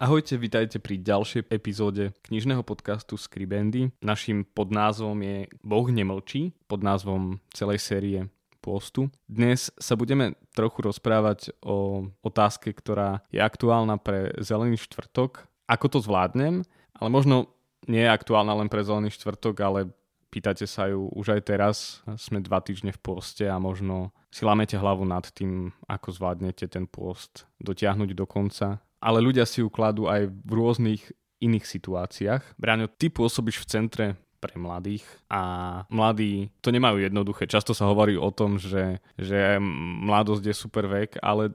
Ahojte, vitajte pri ďalšej epizóde knižného podcastu Skribendy. Naším podnázvom je Boh nemlčí, pod názvom celej série Postu. Dnes sa budeme trochu rozprávať o otázke, ktorá je aktuálna pre Zelený štvrtok. Ako to zvládnem? Ale možno nie je aktuálna len pre Zelený štvrtok, ale pýtate sa ju už aj teraz. Sme dva týždne v poste a možno si lamete hlavu nad tým, ako zvládnete ten post dotiahnuť do konca ale ľudia si ju kladú aj v rôznych iných situáciách. Bráňo, ty pôsobíš v centre pre mladých a mladí to nemajú jednoduché. Často sa hovorí o tom, že, že mladosť je super vek, ale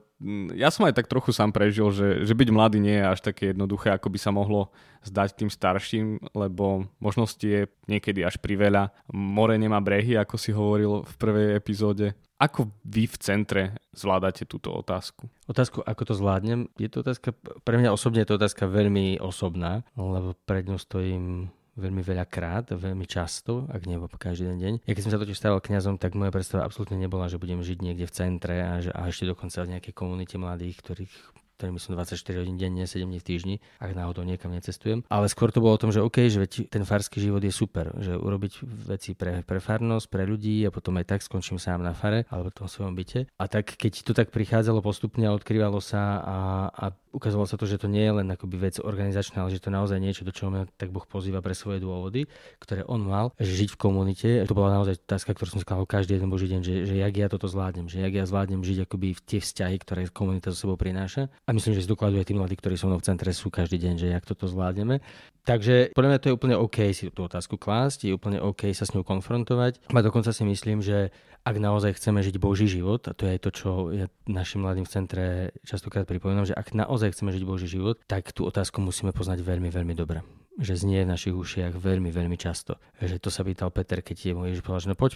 ja som aj tak trochu sám prežil, že, že byť mladý nie je až také jednoduché, ako by sa mohlo zdať tým starším, lebo možnosti je niekedy až priveľa. More nemá brehy, ako si hovoril v prvej epizóde. Ako vy v centre zvládate túto otázku? Otázku, ako to zvládnem, je to otázka, pre mňa osobne je to otázka veľmi osobná, lebo pred ňou stojím veľmi veľa krát, veľmi často, ak nie každý deň. Ja keď som sa totiž stával kňazom, tak moja predstava absolútne nebola, že budem žiť niekde v centre a, že, a ešte dokonca v nejakej komunite mladých, ktorých ktorými som 24 hodín denne, 7 dní v týždni, ak náhodou niekam necestujem. Ale skôr to bolo o tom, že OK, že ten farský život je super, že urobiť veci pre, pre farnosť, pre ľudí a potom aj tak skončím sám na fare alebo v tom svojom byte. A tak keď to tak prichádzalo postupne a odkrývalo sa a, a ukázalo sa to, že to nie je len akoby vec organizačná, ale že to naozaj niečo, do čoho mňa tak Boh pozýva pre svoje dôvody, ktoré on mal, že žiť v komunite. To bola naozaj otázka, ktorú som skladal každý jeden boží deň, že, že jak ja toto zvládnem, že jak ja zvládnem žiť akoby v tie vzťahy, ktoré komunita so sebou prináša. A myslím, že zdokladuje tí mladí, ktorí sú mnou v centre, sú každý deň, že jak toto zvládneme. Takže podľa mňa to je úplne OK si tú otázku klásť, je úplne OK sa s ňou konfrontovať. A dokonca si myslím, že ak naozaj chceme žiť Boží život, a to je to, čo ja našim mladým v centre častokrát pripomínam, že ak naozaj chceme žiť Boží život, tak tú otázku musíme poznať veľmi, veľmi dobre. Že znie v našich ušiach veľmi, veľmi často. Že to sa pýtal Peter, keď je môj Ježiš povedal, že no poď,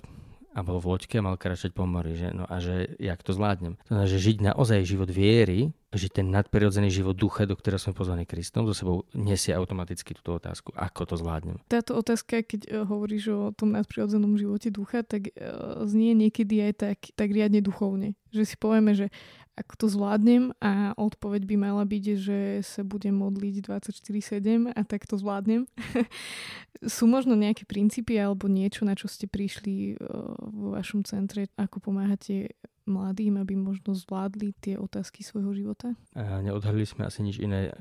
a bol v loďke a mal kráčať po mori. Že? No a že jak to zvládnem. To znamená, že žiť naozaj život viery, že ten nadprirodzený život ducha, do ktorého sme pozvaní Kristom, so sebou nesie automaticky túto otázku. Ako to zvládnem? Táto otázka, keď uh, hovoríš o tom nadprirodzenom živote ducha, tak uh, znie niekedy aj tak, tak riadne duchovne. Že si povieme, že ako to zvládnem a odpoveď by mala byť, že sa budem modliť 24-7 a tak to zvládnem. Sú možno nejaké princípy alebo niečo, na čo ste prišli vo vašom centre, ako pomáhate mladým, aby možno zvládli tie otázky svojho života? Neodhalili sme asi nič iné,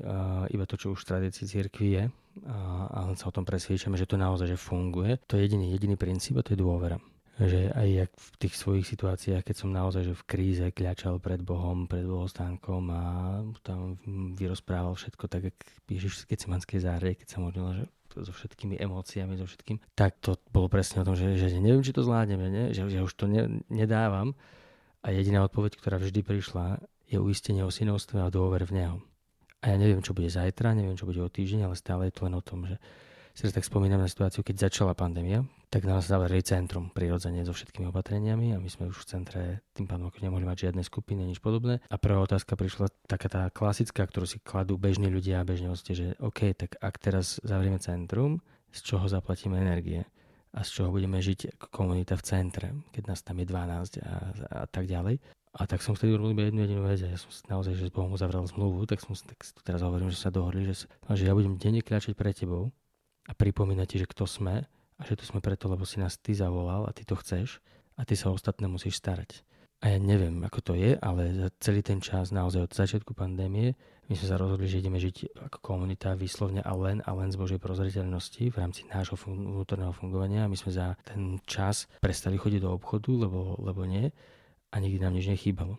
iba to, čo už v tradícii cirkvi je. A len sa o tom presviečame, že to naozaj že funguje. To je jediný, jediný princíp a to je dôvera že aj jak v tých svojich situáciách, keď som naozaj že v kríze kľačal pred Bohom, pred bohostánkom a tam vyrozprával všetko tak, jak Ježiš z Gecemanskej záhre, keď sa modlil, že so všetkými emóciami, so všetkým, tak to bolo presne o tom, že, že neviem, či to zvládneme, ne? Že, že už to ne, nedávam. A jediná odpoveď, ktorá vždy prišla, je uistenie o synovstve a dôver v Neho. A ja neviem, čo bude zajtra, neviem, čo bude o týždeň, ale stále je to len o tom, že si tak spomínam na situáciu, keď začala pandémia, tak nás zavreli centrum prirodzene so všetkými opatreniami a my sme už v centre tým pádom ako nemohli mať žiadne skupiny, nič podobné. A prvá otázka prišla taká tá klasická, ktorú si kladú bežní ľudia a bežne hoste, že OK, tak ak teraz zavrieme centrum, z čoho zaplatíme energie? A z čoho budeme žiť ako komunita v centre, keď nás tam je 12 a, a tak ďalej. A tak som vtedy urobil jednu jedinú vec ja som naozaj, že s Bohom uzavrel zmluvu, tak som tak teraz hovorím, že sa dohodli, že, že ja budem denne kľačať pre tebou a pripomínať ti, že kto sme a že tu sme preto, lebo si nás ty zavolal a ty to chceš a ty sa ostatné musíš starať. A ja neviem, ako to je, ale celý ten čas, naozaj od začiatku pandémie, my sme sa rozhodli, že ideme žiť ako komunita vyslovne a len a len z Božej prozreteľnosti v rámci nášho vnútorného fungovania. My sme za ten čas prestali chodiť do obchodu, lebo, lebo nie. A nikdy nám nič nechýbalo.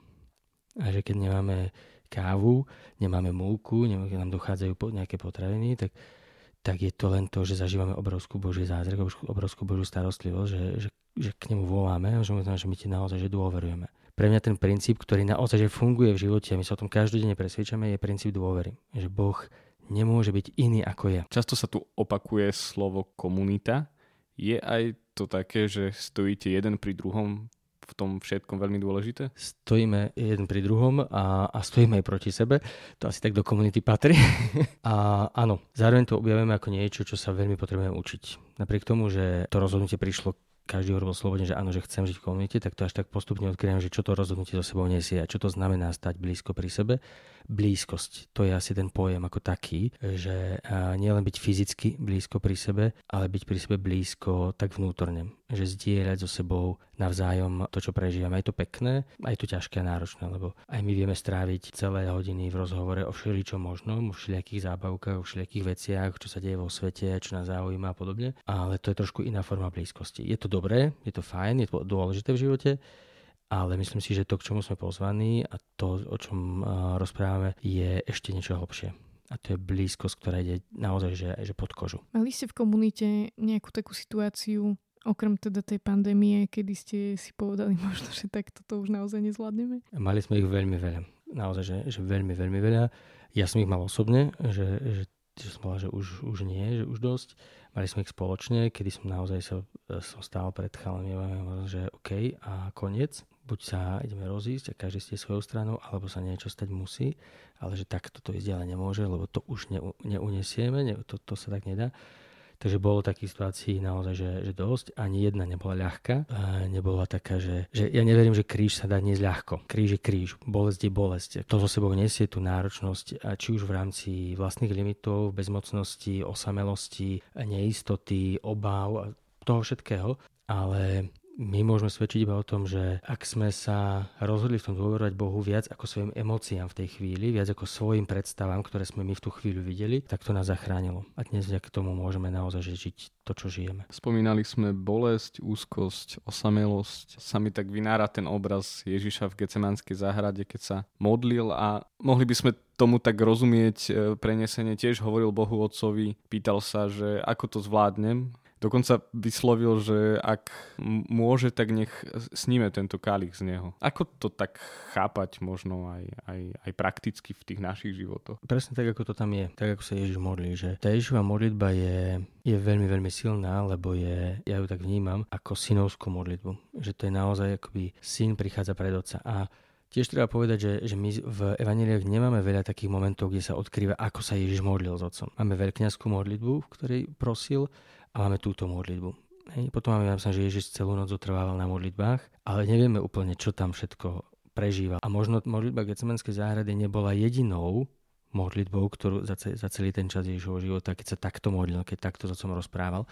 A že keď nemáme kávu, nemáme múku, nemáme, nám dochádzajú nejaké potraviny, tak tak je to len to, že zažívame obrovskú Boží zázrak, obrovskú Božiu starostlivosť, že, že, že k nemu voláme a že, že my ti naozaj že dôverujeme. pre mňa ten princíp, ktorý naozaj že funguje v živote a my sa o tom každodenne presvedčame, je princíp dôvery. Že Boh nemôže byť iný ako je. Často sa tu opakuje slovo komunita. Je aj to také, že stojíte jeden pri druhom v tom všetkom veľmi dôležité? Stojíme jeden pri druhom a, a stojíme aj proti sebe. To asi tak do komunity patrí. a áno, zároveň to objavujeme ako niečo, čo sa veľmi potrebujeme učiť. Napriek tomu, že to rozhodnutie prišlo každý urobil slobodne, že áno, že chcem žiť v komunite, tak to až tak postupne odkryjem, že čo to rozhodnutie so sebou nesie a čo to znamená stať blízko pri sebe. Blízkosť, to je asi ten pojem ako taký, že nielen byť fyzicky blízko pri sebe, ale byť pri sebe blízko tak vnútorne že zdieľať so sebou navzájom to, čo prežívame. Je to pekné, aj to ťažké a náročné, lebo aj my vieme stráviť celé hodiny v rozhovore o všeličom možnom, o všelijakých zábavkách, o všelijakých veciach, čo sa deje vo svete, čo nás zaujíma a podobne. Ale to je trošku iná forma blízkosti. Je to dobré, je to fajn, je to dôležité v živote, ale myslím si, že to, k čomu sme pozvaní a to, o čom rozprávame, je ešte niečo hlbšie a to je blízkosť, ktorá ide naozaj že, že pod kožu. Mali ste v komunite nejakú takú situáciu, Okrem teda tej pandémie, kedy ste si povedali možno, že takto to už naozaj nezvládneme? Mali sme ich veľmi veľa. Naozaj, že, že veľmi, veľmi veľa. Ja som ich mal osobne, že, že, že som povedal, že už, už nie, že už dosť. Mali sme ich spoločne, kedy som naozaj sa, som stál pred chalami že OK a koniec. Buď sa ideme rozísť a každý ste svojou stranou, alebo sa niečo stať musí, ale že takto to ísť ďalej nemôže, lebo to už ne, neunesieme, ne, to, to sa tak nedá. Takže bolo takých situácií naozaj, že, že dosť. Ani jedna nebola ľahká. A nebola taká, že, že ja neverím, že kríž sa dá niesť ľahko. Kríž je kríž. Bolesť je bolesť. To zo sebou nesie tú náročnosť, či už v rámci vlastných limitov, bezmocnosti, osamelosti, neistoty, obáv, toho všetkého. Ale my môžeme svedčiť iba o tom, že ak sme sa rozhodli v tom dôverovať Bohu viac ako svojim emóciám v tej chvíli, viac ako svojim predstavám, ktoré sme my v tú chvíľu videli, tak to nás zachránilo. A dnes vďaka tomu môžeme naozaj žiť to, čo žijeme. Spomínali sme bolesť, úzkosť, osamelosť. Sa mi tak vynára ten obraz Ježiša v Gecemanskej záhrade, keď sa modlil a mohli by sme tomu tak rozumieť e, prenesenie tiež hovoril Bohu Otcovi, pýtal sa, že ako to zvládnem, Dokonca vyslovil, že ak môže, tak nech sníme tento kálich z neho. Ako to tak chápať možno aj, aj, aj prakticky v tých našich životoch? Presne tak, ako to tam je. Tak, ako sa Ježiš modlí. Že tá Ježišova modlitba je, je veľmi, veľmi silná, lebo je, ja ju tak vnímam, ako synovskú modlitbu. Že to je naozaj akoby syn prichádza pred otca. A Tiež treba povedať, že, že my v evaneliách nemáme veľa takých momentov, kde sa odkrýva, ako sa Ježiš modlil s otcom. Máme veľkňazskú modlitbu, v ktorej prosil a máme túto modlitbu. Hej. Potom máme napísané, že Ježiš celú noc zotrvával na modlitbách, ale nevieme úplne, čo tam všetko prežíval. A možno modlitba Gecemanskej záhrady nebola jedinou modlitbou, ktorú za, celý ten čas Ježišovho života, keď sa takto modlil, keď takto za som rozprával,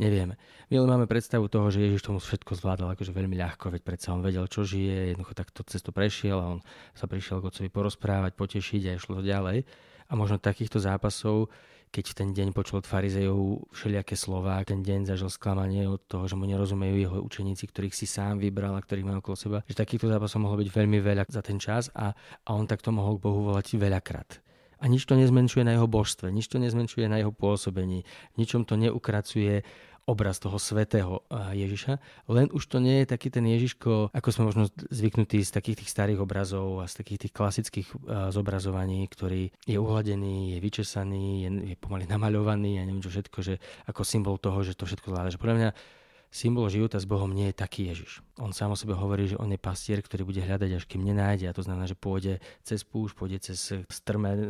Nevieme. My len máme predstavu toho, že Ježiš tomu všetko zvládal akože veľmi ľahko, veď predsa on vedel, čo žije, jednoducho takto cestu prešiel a on sa prišiel k otcovi porozprávať, potešiť a išlo ďalej. A možno takýchto zápasov keď v ten deň počul od farizejov všelijaké slova, ten deň zažil sklamanie od toho, že mu nerozumejú jeho učeníci, ktorých si sám vybral a ktorých má okolo seba. Že takýchto zápasov mohlo byť veľmi veľa za ten čas a, a on takto mohol k Bohu volať veľakrát. A nič to nezmenšuje na jeho božstve, nič to nezmenšuje na jeho pôsobení, ničom to neukracuje obraz toho svetého Ježiša, len už to nie je taký ten Ježiško, ako sme možno zvyknutí z takých tých starých obrazov a z takých tých klasických zobrazovaní, ktorý je uhladený, je vyčesaný, je, je pomaly namaľovaný a neviem čo všetko, že ako symbol toho, že to všetko zvláda. Podľa mňa symbol života s Bohom nie je taký Ježiš. On sám o sebe hovorí, že on je pastier, ktorý bude hľadať, až kým nenájde. A to znamená, že pôjde cez púšť, pôjde cez strmé e,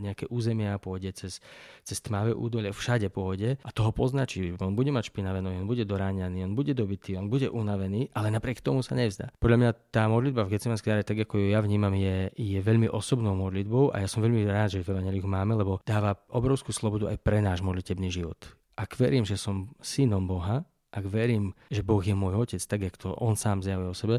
nejaké územia, pôjde cez, cez tmavé údolia, všade pôjde a toho poznačí. On bude mať špinavé nohy, on bude doráňaný, on bude dobitý, on bude unavený, ale napriek tomu sa nevzdá. Podľa mňa tá modlitba v Getsemanskej tak ako ju ja vnímam, je, je veľmi osobnou modlitbou a ja som veľmi rád, že v Evangeliu máme, lebo dáva obrovskú slobodu aj pre náš modlitebný život. Ak verím, že som synom Boha, ak verím, že Boh je môj otec, tak jak to on sám zjavuje o sebe,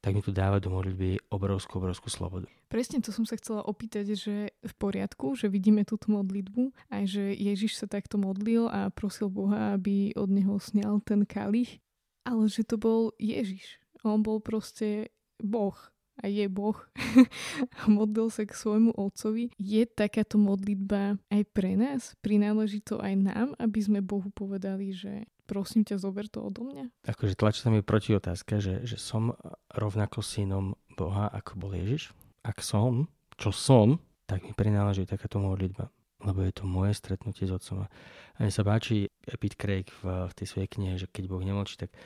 tak mi to dáva do modlitby obrovskú, obrovskú slobodu. Presne to som sa chcela opýtať, že v poriadku, že vidíme túto modlitbu, aj že Ježiš sa takto modlil a prosil Boha, aby od neho sňal ten kalich, ale že to bol Ježiš. On bol proste Boh a je Boh modlil sa k svojmu otcovi. Je takáto modlitba aj pre nás? Prináleží to aj nám, aby sme Bohu povedali, že prosím ťa, zober to odo mňa? Akože tlačí sa mi proti otázka, že, že som rovnako synom Boha, ako bol Ježiš? Ak som, čo som, tak mi prináleží takáto modlitba lebo je to moje stretnutie s otcom. A mne sa páči Epit Craig v, v tej svojej knihe, že keď Boh nemlčí, tak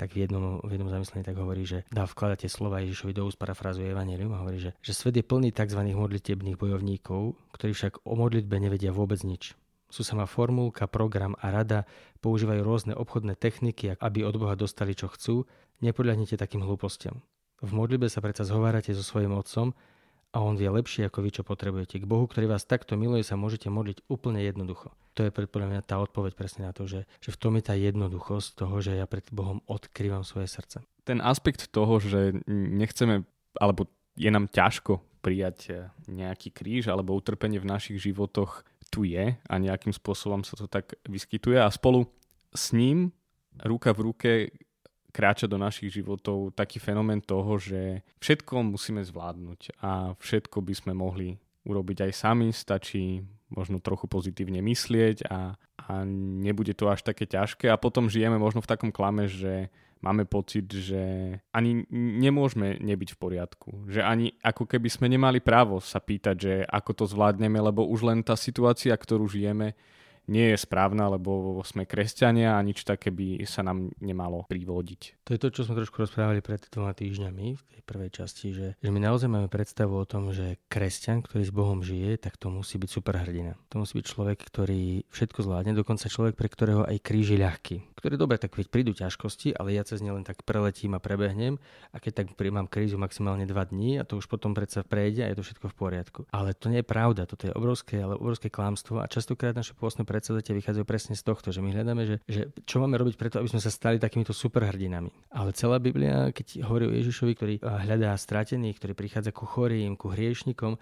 tak v jednom, v jednom zamyslení tak hovorí, že dá vkladať tie slova Ježišovi do úst, parafrazuje Evangelium a hovorí, že, že svet je plný tzv. modlitebných bojovníkov, ktorí však o modlitbe nevedia vôbec nič. Sú sama formulka, program a rada, používajú rôzne obchodné techniky, aby od Boha dostali, čo chcú, nepodľahnite takým hlúpostiam. V modlitbe sa predsa zhovárate so svojím otcom a on vie lepšie ako vy, čo potrebujete. K Bohu, ktorý vás takto miluje, sa môžete modliť úplne jednoducho. To je podľa mňa tá odpoveď presne na to, že, že v tom je tá jednoduchosť toho, že ja pred Bohom odkrývam svoje srdce. Ten aspekt toho, že nechceme, alebo je nám ťažko prijať e, nejaký kríž alebo utrpenie v našich životoch, tu je a nejakým spôsobom sa to tak vyskytuje a spolu s ním ruka v ruke kráča do našich životov taký fenomén toho, že všetko musíme zvládnuť a všetko by sme mohli urobiť aj sami, stačí možno trochu pozitívne myslieť a, a nebude to až také ťažké a potom žijeme možno v takom klame, že máme pocit, že ani nemôžeme nebyť v poriadku. Že ani ako keby sme nemali právo sa pýtať, že ako to zvládneme, lebo už len tá situácia, ktorú žijeme, nie je správna, lebo sme kresťania a nič také by sa nám nemalo privodiť. To je to, čo sme trošku rozprávali pred dvoma týždňami v tej prvej časti, že, že my naozaj máme predstavu o tom, že kresťan, ktorý s Bohom žije, tak to musí byť superhrdina. To musí byť človek, ktorý všetko zvládne, dokonca človek, pre ktorého aj kríž je ľahký. Ktorý dobre, tak keď prídu ťažkosti, ale ja cez ne len tak preletím a prebehnem a keď tak mám krízu maximálne 2 dní a to už potom predsa prejde a je to všetko v poriadku. Ale to nie je pravda, toto je obrovské, ale obrovské klamstvo a častokrát naše pôstne predsavzatia vychádzajú presne z tohto, že my hľadáme, že, že čo máme robiť preto, aby sme sa stali takýmito superhrdinami. Ale celá Biblia, keď hovorí o Ježišovi, ktorý eh, hľadá stratených, ktorý prichádza ku chorým, ku hriešnikom,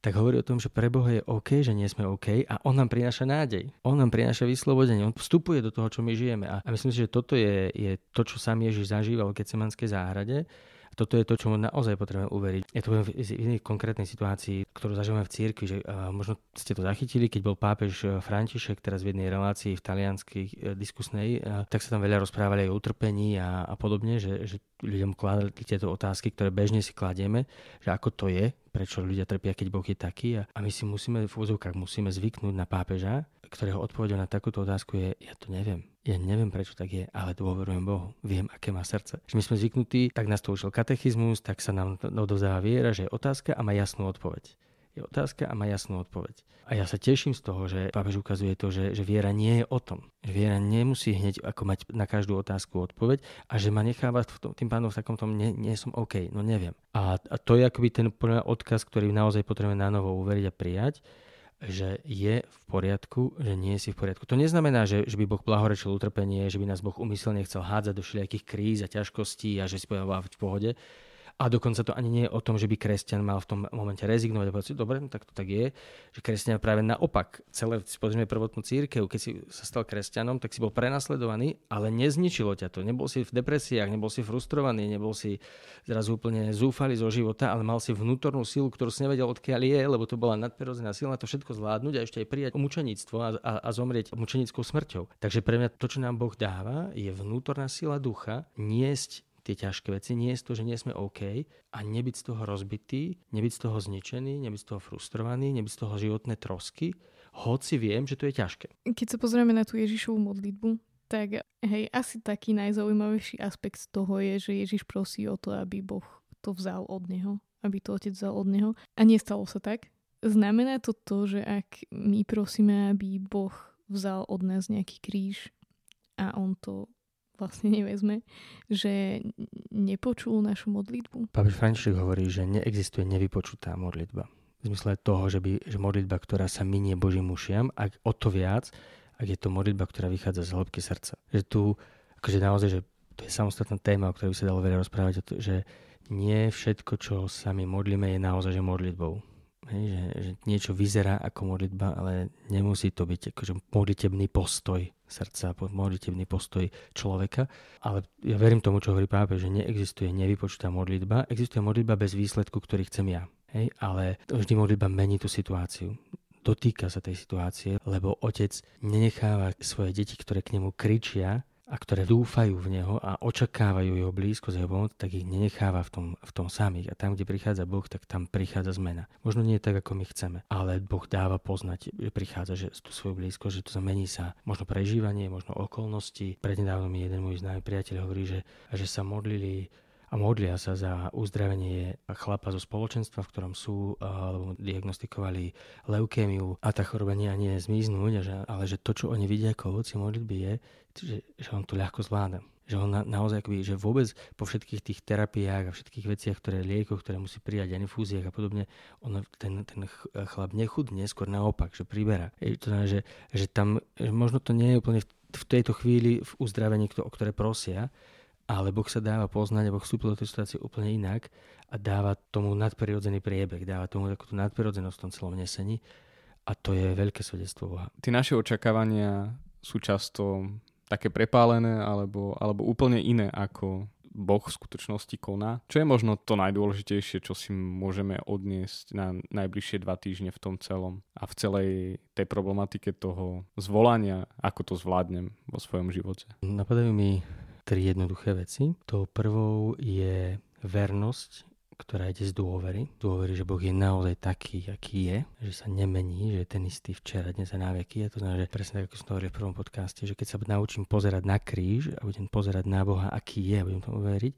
tak hovorí o tom, že pre Boha je OK, že nie sme OK a On nám prináša nádej. On nám prináša vyslobodenie. On vstupuje do toho, čo my žijeme. A, myslím si, že toto je, je to, čo sám Ježiš zažíval v Gecemanskej záhrade toto je to, čo naozaj potrebujeme uveriť. Je to v inej konkrétnej situácii, ktorú zažívame v cirkvi, že možno ste to zachytili, keď bol pápež e, František teraz v jednej relácii v talianskej uh, diskusnej, uh, tak sa tam veľa rozprávali aj o utrpení a, a podobne, že, že ľuďom kladli tieto otázky, ktoré bežne si kladieme, že ako to je, prečo ľudia trpia, keď Boh je taký a, a my si musíme v úzovkách musíme zvyknúť na pápeža, ktorého odpovedou na takúto otázku je, ja to neviem. Ja neviem, prečo tak je, ale dôverujem Bohu. Viem, aké má srdce. Že my sme zvyknutí, tak nás to učil katechizmus, tak sa nám odovzdáva viera, že je otázka a má jasnú odpoveď. Je otázka a má jasnú odpoveď. A ja sa teším z toho, že pápež ukazuje to, že, že viera nie je o tom. Že viera nemusí hneď ako mať na každú otázku odpoveď a že ma necháva v tom, tým pánom v takom tom, nie, nie som OK, no neviem. A, a to je akoby ten odkaz, ktorý naozaj potrebujeme na novo uveriť a prijať že je v poriadku, že nie si v poriadku. To neznamená, že, že by Boh blahorečil utrpenie, že by nás Boh umyselne chcel hádzať do všelijakých kríz a ťažkostí a že si povedal v pohode. A dokonca to ani nie je o tom, že by kresťan mal v tom momente rezignovať a povedať si, dobre, tak to tak je, že kresťan práve naopak, celé si pozrieme prvotnú církev, keď si sa stal kresťanom, tak si bol prenasledovaný, ale nezničilo ťa to. Nebol si v depresiách, nebol si frustrovaný, nebol si zrazu úplne zúfalý zo života, ale mal si vnútornú silu, ktorú si nevedel odkiaľ je, lebo to bola nadprirodzená sila na to všetko zvládnuť a ešte aj prijať mučeníctvo a, a, a zomrieť mučenickou smrťou. Takže pre mňa to, čo nám Boh dáva, je vnútorná sila ducha niesť tie ťažké veci, nie je to, že nie sme OK a nebyť z toho rozbitý, nebyť z toho zničený, nebyť z toho frustrovaný, nebyť z toho životné trosky, hoci viem, že to je ťažké. Keď sa pozrieme na tú Ježišovú modlitbu, tak hej, asi taký najzaujímavejší aspekt z toho je, že Ježiš prosí o to, aby Boh to vzal od neho, aby to otec vzal od neho. A nestalo sa tak. Znamená to to, že ak my prosíme, aby Boh vzal od nás nejaký kríž a on to vlastne nevezme, že nepočul našu modlitbu. Pápež František hovorí, že neexistuje nevypočutá modlitba. V zmysle toho, že, by, že modlitba, ktorá sa minie Božím ušiam, ak o to viac, ak je to modlitba, ktorá vychádza z hĺbky srdca. Že tu, akože naozaj, že to je samostatná téma, o ktorej by sa dalo veľa rozprávať, že nie všetko, čo sa my modlíme, je naozaj že modlitbou. Hej, že, že niečo vyzerá ako modlitba, ale nemusí to byť akože modlitebný postoj srdca, modlitebný postoj človeka. Ale ja verím tomu, čo hovorí pápež, že neexistuje nevypočutá modlitba, existuje modlitba bez výsledku, ktorý chcem ja. Hej, ale vždy modlitba mení tú situáciu dotýka sa tej situácie, lebo otec nenecháva svoje deti, ktoré k nemu kričia, a ktoré dúfajú v Neho a očakávajú Jeho blízkosť, Jeho pomoc, tak ich nenecháva v tom, v tom samých. A tam, kde prichádza Boh, tak tam prichádza zmena. Možno nie tak, ako my chceme, ale Boh dáva poznať, že prichádza že tú svoju blízkosť, že to zmení sa možno prežívanie, možno okolnosti. Prednedávno mi jeden môj známy priateľ hovorí, že, že sa modlili a modlia sa za uzdravenie chlapa zo spoločenstva, v ktorom sú, alebo diagnostikovali leukémiu a tá choroba nie, nie zmiznúť, ale že to, čo oni vidia ako ovoci modlitby je, že, že on to ľahko zvláda že on na, naozaj akoby, že vôbec po všetkých tých terapiách a všetkých veciach, ktoré liekoch, ktoré musí prijať, infúziách a podobne, on, ten, ten chlap nechudne, skôr naopak, že priberá. To znamená, že, že tam, že možno to nie je úplne v, v tejto chvíli v uzdravení, o ktoré prosia, ale Boh sa dáva poznať a Boh vstúpil do tej situácie úplne inak a dáva tomu nadprirodzený priebeh, dáva tomu takú nadprirodzenosť v tom celom nesení a to je veľké svedectvo Boha. Tie naše očakávania sú často také prepálené alebo, alebo úplne iné ako Boh v skutočnosti koná. Čo je možno to najdôležitejšie, čo si môžeme odniesť na najbližšie dva týždne v tom celom a v celej tej problematike toho zvolania, ako to zvládnem vo svojom živote? Napadajú mi tri jednoduché veci. Tou prvou je vernosť, ktorá ide z dôvery. Dôvery, že Boh je naozaj taký, aký je, že sa nemení, že je ten istý včera, dnes a na veky. A to znamená, že presne tak, ako som hovoril v prvom podcaste, že keď sa naučím pozerať na kríž a budem pozerať na Boha, aký je a budem tomu veriť,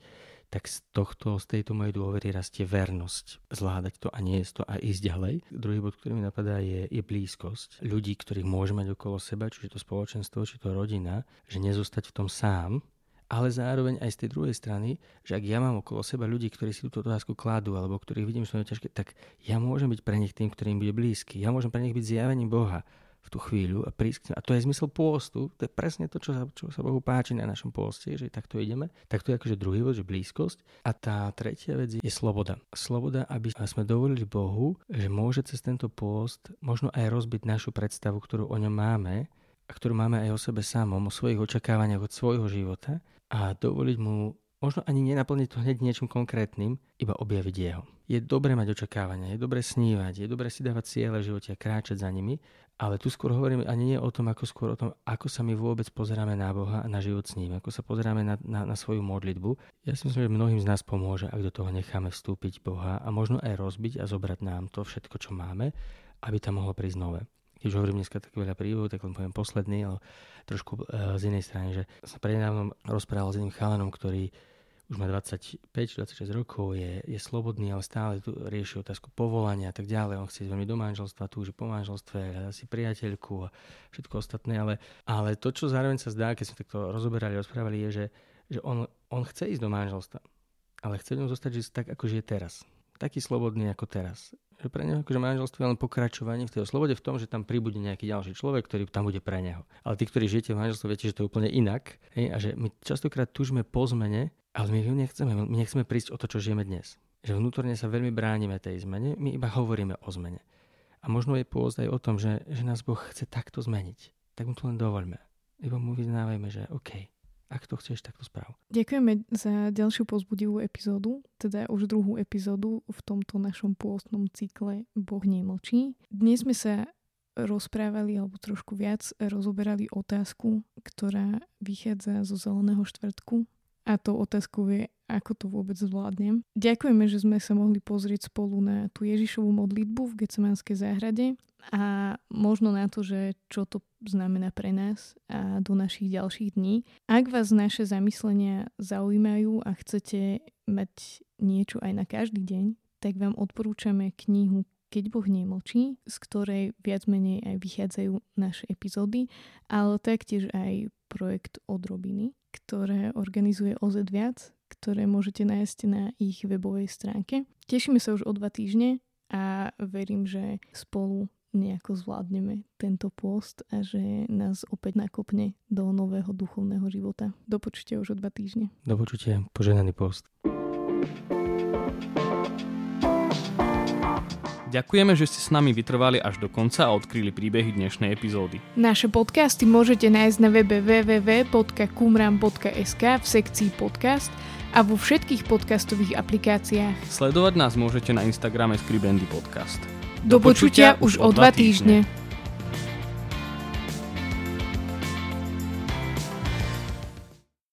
tak z tohto, z tejto mojej dôvery rastie vernosť zvládať to a nie je to a ísť ďalej. Druhý bod, ktorý mi napadá, je, je blízkosť. Ľudí, ktorých môže mať okolo seba, či je to spoločenstvo, či to rodina, že nezostať v tom sám, ale zároveň aj z tej druhej strany, že ak ja mám okolo seba ľudí, ktorí si túto otázku kladú, alebo ktorých vidím, že sú ťažké, tak ja môžem byť pre nich tým, ktorým bude blízky. Ja môžem pre nich byť zjavením Boha v tú chvíľu a prísť. A to je zmysel pôstu, to je presne to, čo sa, čo sa Bohu páči na našom pôste, že takto ideme. Tak to je akože druhý bod, že blízkosť. A tá tretia vec je sloboda. Sloboda, aby sme dovolili Bohu, že môže cez tento pôst možno aj rozbiť našu predstavu, ktorú o ňom máme, a ktorú máme aj o sebe samom, o svojich očakávaniach od svojho života a dovoliť mu možno ani nenaplniť to hneď niečím konkrétnym, iba objaviť jeho. Je dobre mať očakávania, je dobre snívať, je dobre si dávať cieľe v živote a kráčať za nimi, ale tu skôr hovorím ani nie o tom, ako skôr o tom, ako sa my vôbec pozeráme na Boha a na život s ním, ako sa pozeráme na, na, na svoju modlitbu. Ja si myslím, že mnohým z nás pomôže, ak do toho necháme vstúpiť Boha a možno aj rozbiť a zobrať nám to všetko, čo máme, aby tam mohlo prísť nové keď hovorím dneska tak veľa príbehov, tak len poviem posledný, ale trošku uh, z inej strany, že som prednedávnom rozprával s jedným chalanom, ktorý už má 25-26 rokov, je, je slobodný, ale stále tu rieši otázku povolania a tak ďalej. On chce ísť veľmi do manželstva, túži po manželstve, hľadá priateľku a všetko ostatné, ale, ale to, čo zároveň sa zdá, keď sme takto rozoberali, rozprávali, je, že, že on, on chce ísť do manželstva, ale chce v ňom zostať žiť tak, ako žije teraz taký slobodný ako teraz. Že pre neho akože manželstvo je len pokračovanie v tej slobode v tom, že tam pribude nejaký ďalší človek, ktorý tam bude pre neho. Ale tí, ktorí žijete v manželstve, viete, že to je úplne inak. Hej? A že my častokrát tužíme po zmene, ale my ju nechceme. My nechceme prísť o to, čo žijeme dnes. Že vnútorne sa veľmi bránime tej zmene, my iba hovoríme o zmene. A možno je pôvod aj o tom, že, že nás Boh chce takto zmeniť. Tak mu to len dovoľme. Iba mu vyznávajme, že OK, ak to chceš, tak to správ. Ďakujeme za ďalšiu pozbudivú epizódu, teda už druhú epizódu v tomto našom pôstnom cykle Boh nemlčí. Dnes sme sa rozprávali, alebo trošku viac rozoberali otázku, ktorá vychádza zo Zeleného štvrtku. A to otázku je, ako to vôbec zvládnem. Ďakujeme, že sme sa mohli pozrieť spolu na tú Ježišovú modlitbu v Gecemanskej záhrade a možno na to, že čo to znamená pre nás a do našich ďalších dní. Ak vás naše zamyslenia zaujímajú a chcete mať niečo aj na každý deň, tak vám odporúčame knihu keď Boh nemlčí, z ktorej viac menej aj vychádzajú naše epizódy, ale taktiež aj projekt Odrobiny, ktoré organizuje OZ viac, ktoré môžete nájsť na ich webovej stránke. Tešíme sa už o dva týždne a verím, že spolu nejako zvládneme tento post a že nás opäť nakopne do nového duchovného života. Do počutia už o dva týždne. Do počutia, poženaný post. Ďakujeme, že ste s nami vytrvali až do konca a odkryli príbehy dnešnej epizódy. Naše podcasty môžete nájsť na webe www.kumram.sk v sekcii podcast a vo všetkých podcastových aplikáciách. Sledovať nás môžete na Instagrame Skribendy Podcast. Do, Do počutia už o dva týždne. týždne.